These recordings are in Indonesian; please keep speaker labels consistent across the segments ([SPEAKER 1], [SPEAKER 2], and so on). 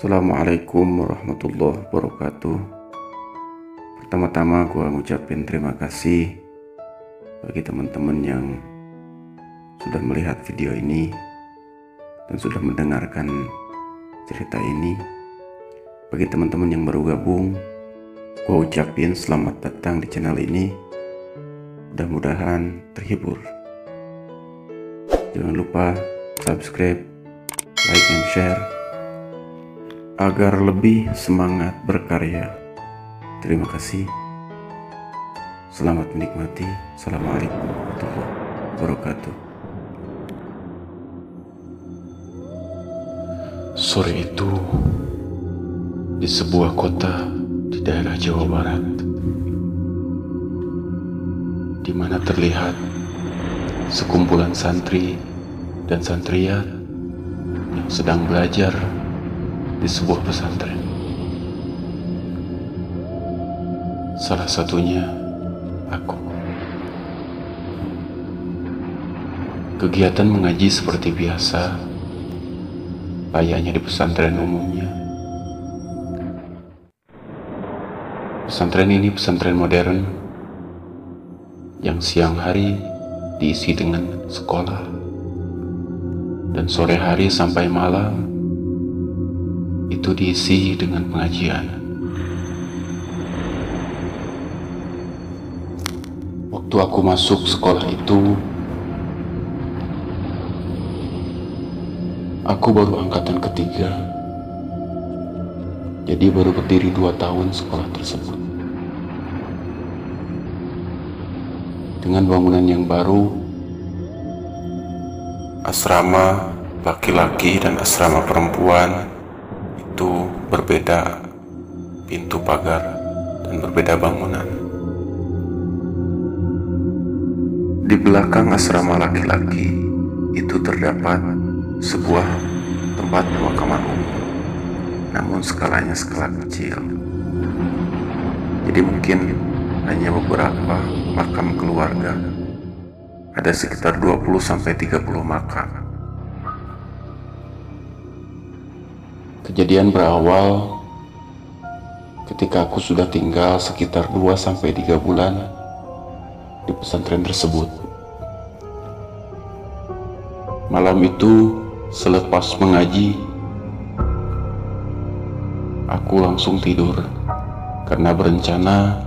[SPEAKER 1] Assalamualaikum warahmatullahi wabarakatuh. Pertama-tama gue ngucapin terima kasih Bagi teman-teman yang Sudah melihat video ini Dan sudah mendengarkan cerita ini. Bagi teman-teman yang baru gabung Gue ucapin selamat datang di channel ini. Mudah-mudahan terhibur. Jangan lupa subscribe, like, and share agar lebih semangat berkarya. Terima kasih. Selamat menikmati. Assalamualaikum warahmatullahi wabarakatuh.
[SPEAKER 2] Sore itu di sebuah kota di daerah Jawa Barat di mana terlihat sekumpulan santri dan santriat yang sedang belajar di sebuah pesantren. Salah satunya aku. Kegiatan mengaji seperti biasa, layaknya di pesantren umumnya. Pesantren ini pesantren modern yang siang hari diisi dengan sekolah dan sore hari sampai malam itu diisi dengan pengajian. Waktu aku masuk sekolah itu, aku baru angkatan ketiga, jadi baru berdiri dua tahun sekolah tersebut. Dengan bangunan yang baru, asrama laki-laki dan asrama perempuan itu berbeda pintu pagar dan berbeda bangunan.
[SPEAKER 1] Di belakang asrama laki-laki itu terdapat sebuah tempat pemakaman umum, namun skalanya skala kecil. Jadi mungkin hanya beberapa makam keluarga. Ada sekitar 20 sampai 30 makam.
[SPEAKER 2] Kejadian berawal ketika aku sudah tinggal sekitar 2-3 bulan di pesantren tersebut. Malam itu selepas mengaji, aku langsung tidur karena berencana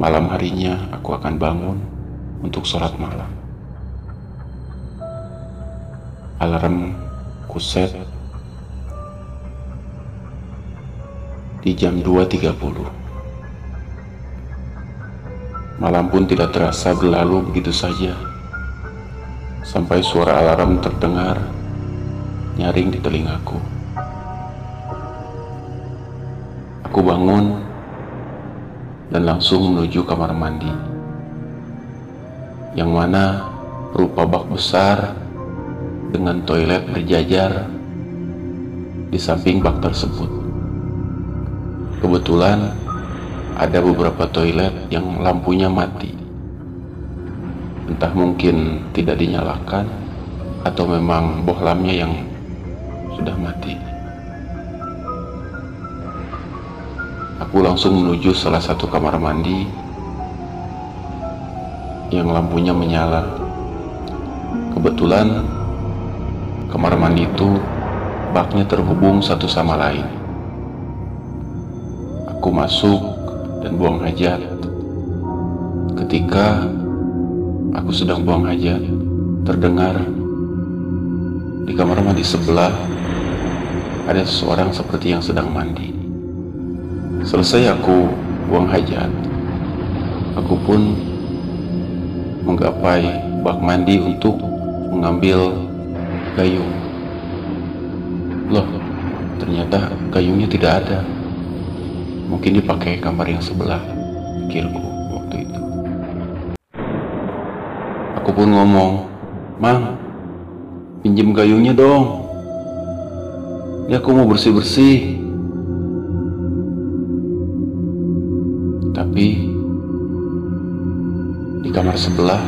[SPEAKER 2] malam harinya aku akan bangun untuk sholat malam. Alarm kuset di jam 2.30. Malam pun tidak terasa berlalu begitu saja. Sampai suara alarm terdengar nyaring di telingaku. Aku bangun dan langsung menuju kamar mandi. Yang mana rupa bak besar dengan toilet berjajar di samping bak tersebut. Kebetulan ada beberapa toilet yang lampunya mati. Entah mungkin tidak dinyalakan atau memang bohlamnya yang sudah mati. Aku langsung menuju salah satu kamar mandi yang lampunya menyala. Kebetulan kamar mandi itu baknya terhubung satu sama lain. Aku masuk dan buang hajat. Ketika aku sedang buang hajat, terdengar di kamar mandi sebelah ada seseorang seperti yang sedang mandi. Selesai aku buang hajat, aku pun menggapai bak mandi untuk mengambil gayung. Loh, ternyata gayungnya tidak ada. Mungkin dipakai kamar yang sebelah, pikirku waktu itu. Aku pun ngomong, Mang, pinjem gayungnya dong. Ini aku mau bersih-bersih. Tapi di kamar sebelah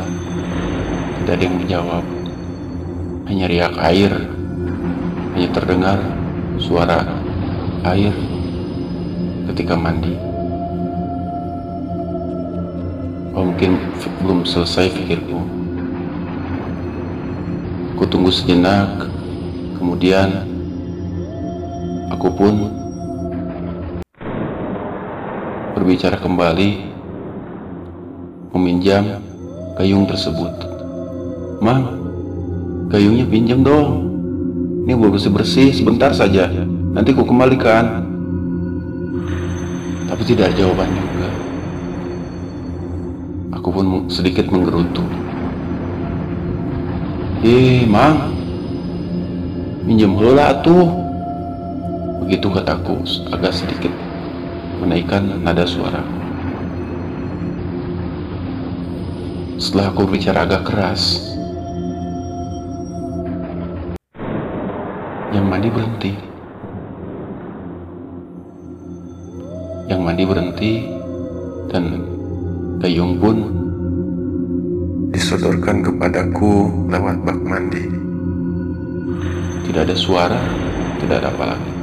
[SPEAKER 2] tidak ada yang menjawab. Hanya riak air, hanya terdengar suara air ketika mandi. Oh mungkin belum selesai pikirku. Aku tunggu sejenak, kemudian aku pun berbicara kembali meminjam gayung tersebut. Mang, gayungnya pinjam dong. Ini belum bersih-bersih, sebentar saja. Nanti ku kembalikan. Tapi tidak ada jawaban juga. Aku pun sedikit menggerutu. Eh, Mang. Minjem heula tuh. Begitu kataku agak sedikit menaikkan nada suaraku. Setelah aku bicara agak keras, yang mandi berhenti. Yang mandi berhenti dan gayung pun
[SPEAKER 1] disodorkan kepadaku lewat bak mandi.
[SPEAKER 2] tidak ada suara, tidak ada apa lagi.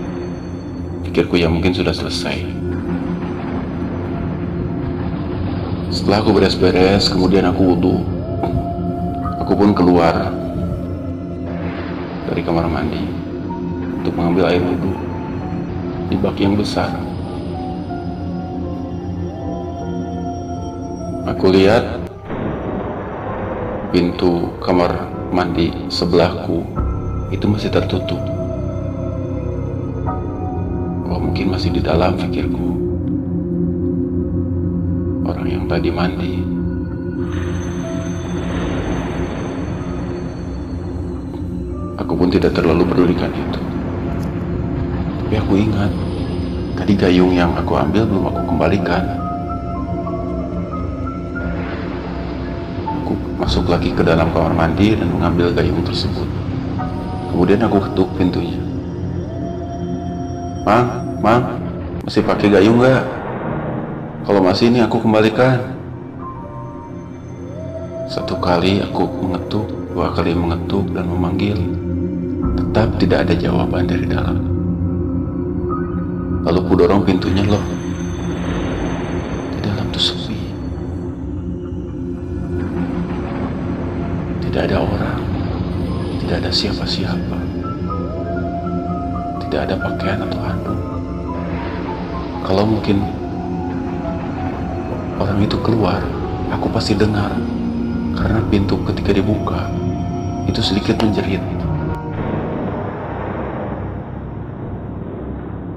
[SPEAKER 2] Pikirku ya mungkin sudah selesai. Setelah aku beres-beres, kemudian aku wudhu. Aku pun keluar dari kamar mandi untuk mengambil air wudhu di bak yang besar. Aku lihat pintu kamar mandi sebelahku itu masih tertutup. Oh mungkin masih di dalam pikirku. Orang yang tadi mandi. Aku pun tidak terlalu pedulikan itu. Tapi aku ingat, tadi gayung yang aku ambil belum aku kembalikan. Masuk lagi ke dalam kamar mandi dan mengambil gayung tersebut. Kemudian aku ketuk pintunya. Mang, mang, masih pakai gayung nggak? Kalau masih ini aku kembalikan. Satu kali aku mengetuk, dua kali mengetuk dan memanggil. Tetap tidak ada jawaban dari dalam. Lalu ku dorong pintunya loh. Di dalam tuh Tidak ada orang. Tidak ada siapa-siapa. Tidak ada pakaian atau handuk. Kalau mungkin orang itu keluar, aku pasti dengar. Karena pintu ketika dibuka, itu sedikit menjerit.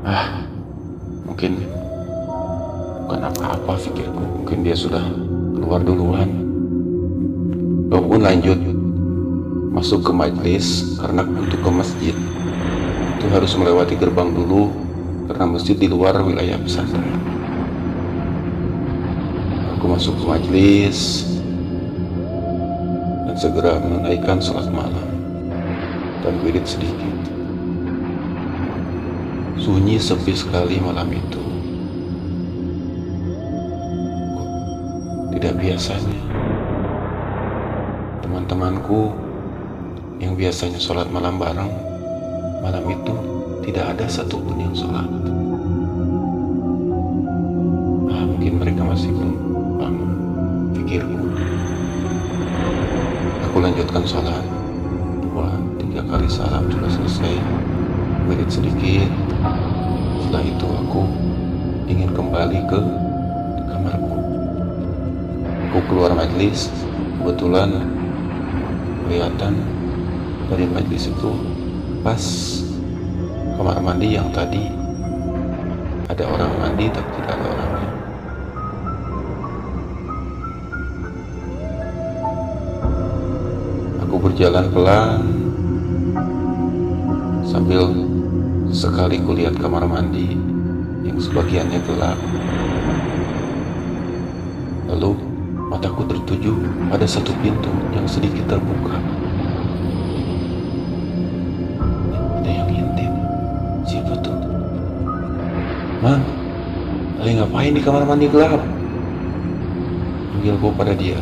[SPEAKER 2] Ah, mungkin bukan apa-apa pikirku. Mungkin dia sudah keluar duluan. Pun lanjut masuk ke majelis karena untuk ke masjid itu harus melewati gerbang dulu karena masjid di luar wilayah pesantren. Aku masuk ke majelis dan segera menunaikan sholat malam dan wirid sedikit. Sunyi sepi sekali malam itu. Tidak biasanya teman-temanku yang biasanya sholat malam bareng, malam itu tidak ada satupun yang sholat. Ah, mungkin mereka masih belum bangun, pikirku. Aku lanjutkan sholat, dua, tiga kali salam sudah selesai, wirid sedikit. Setelah itu aku ingin kembali ke kamarku. Aku keluar majlis, kebetulan kelihatan dari majlis itu pas kamar mandi yang tadi. Ada orang mandi tapi tidak ada orangnya. Aku berjalan pelan sambil sekali kulihat kamar mandi yang sebagiannya gelap. Lalu mataku tertuju pada satu pintu yang sedikit terbuka ngapain di kamar mandi gelap. Panggilku pada dia.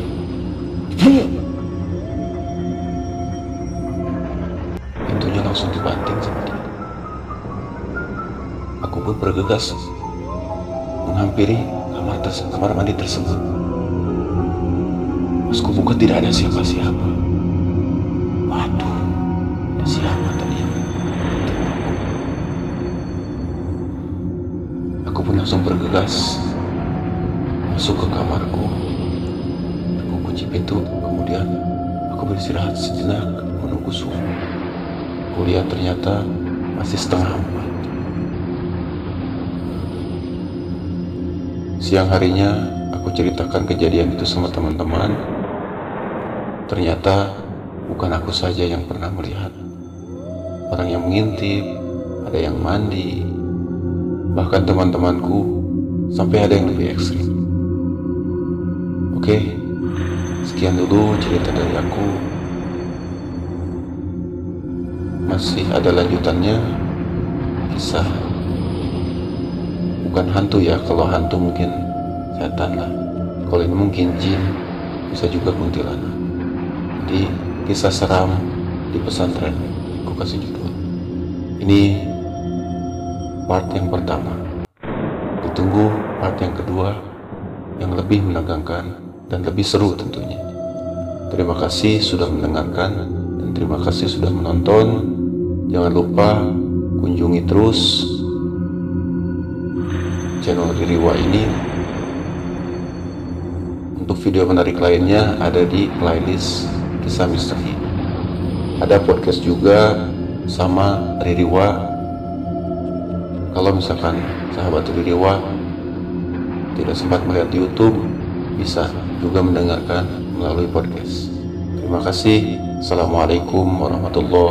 [SPEAKER 2] Pintunya langsung dibanting sama dia. Aku bergegas menghampiri kamar, kamar mandi tersebut. Pas buka tidak ada siapa-siapa. Waduh, langsung bergegas masuk ke kamarku. Aku kunci pintu, kemudian aku beristirahat sejenak menunggu subuh. Kuliah ternyata masih setengah empat. Siang harinya aku ceritakan kejadian itu sama teman-teman. Ternyata bukan aku saja yang pernah melihat. Orang yang mengintip, ada yang mandi, bahkan teman-temanku sampai ada yang lebih ekstrim. Oke, sekian dulu cerita dari aku. Masih ada lanjutannya, kisah bukan hantu ya kalau hantu mungkin setan lah. Kalau ini mungkin jin bisa juga kuntilanak. Jadi kisah seram di pesantren aku kasih judul. Ini part yang pertama. Ditunggu part yang kedua yang lebih menegangkan dan lebih seru tentunya. Terima kasih sudah mendengarkan dan terima kasih sudah menonton. Jangan lupa kunjungi terus channel Ririwa ini. Untuk video menarik lainnya ada di playlist kisah misteri. Ada podcast juga sama Ririwa kalau misalkan sahabat Ririwa tidak sempat melihat di YouTube bisa juga mendengarkan melalui podcast. Terima kasih. Assalamualaikum warahmatullahi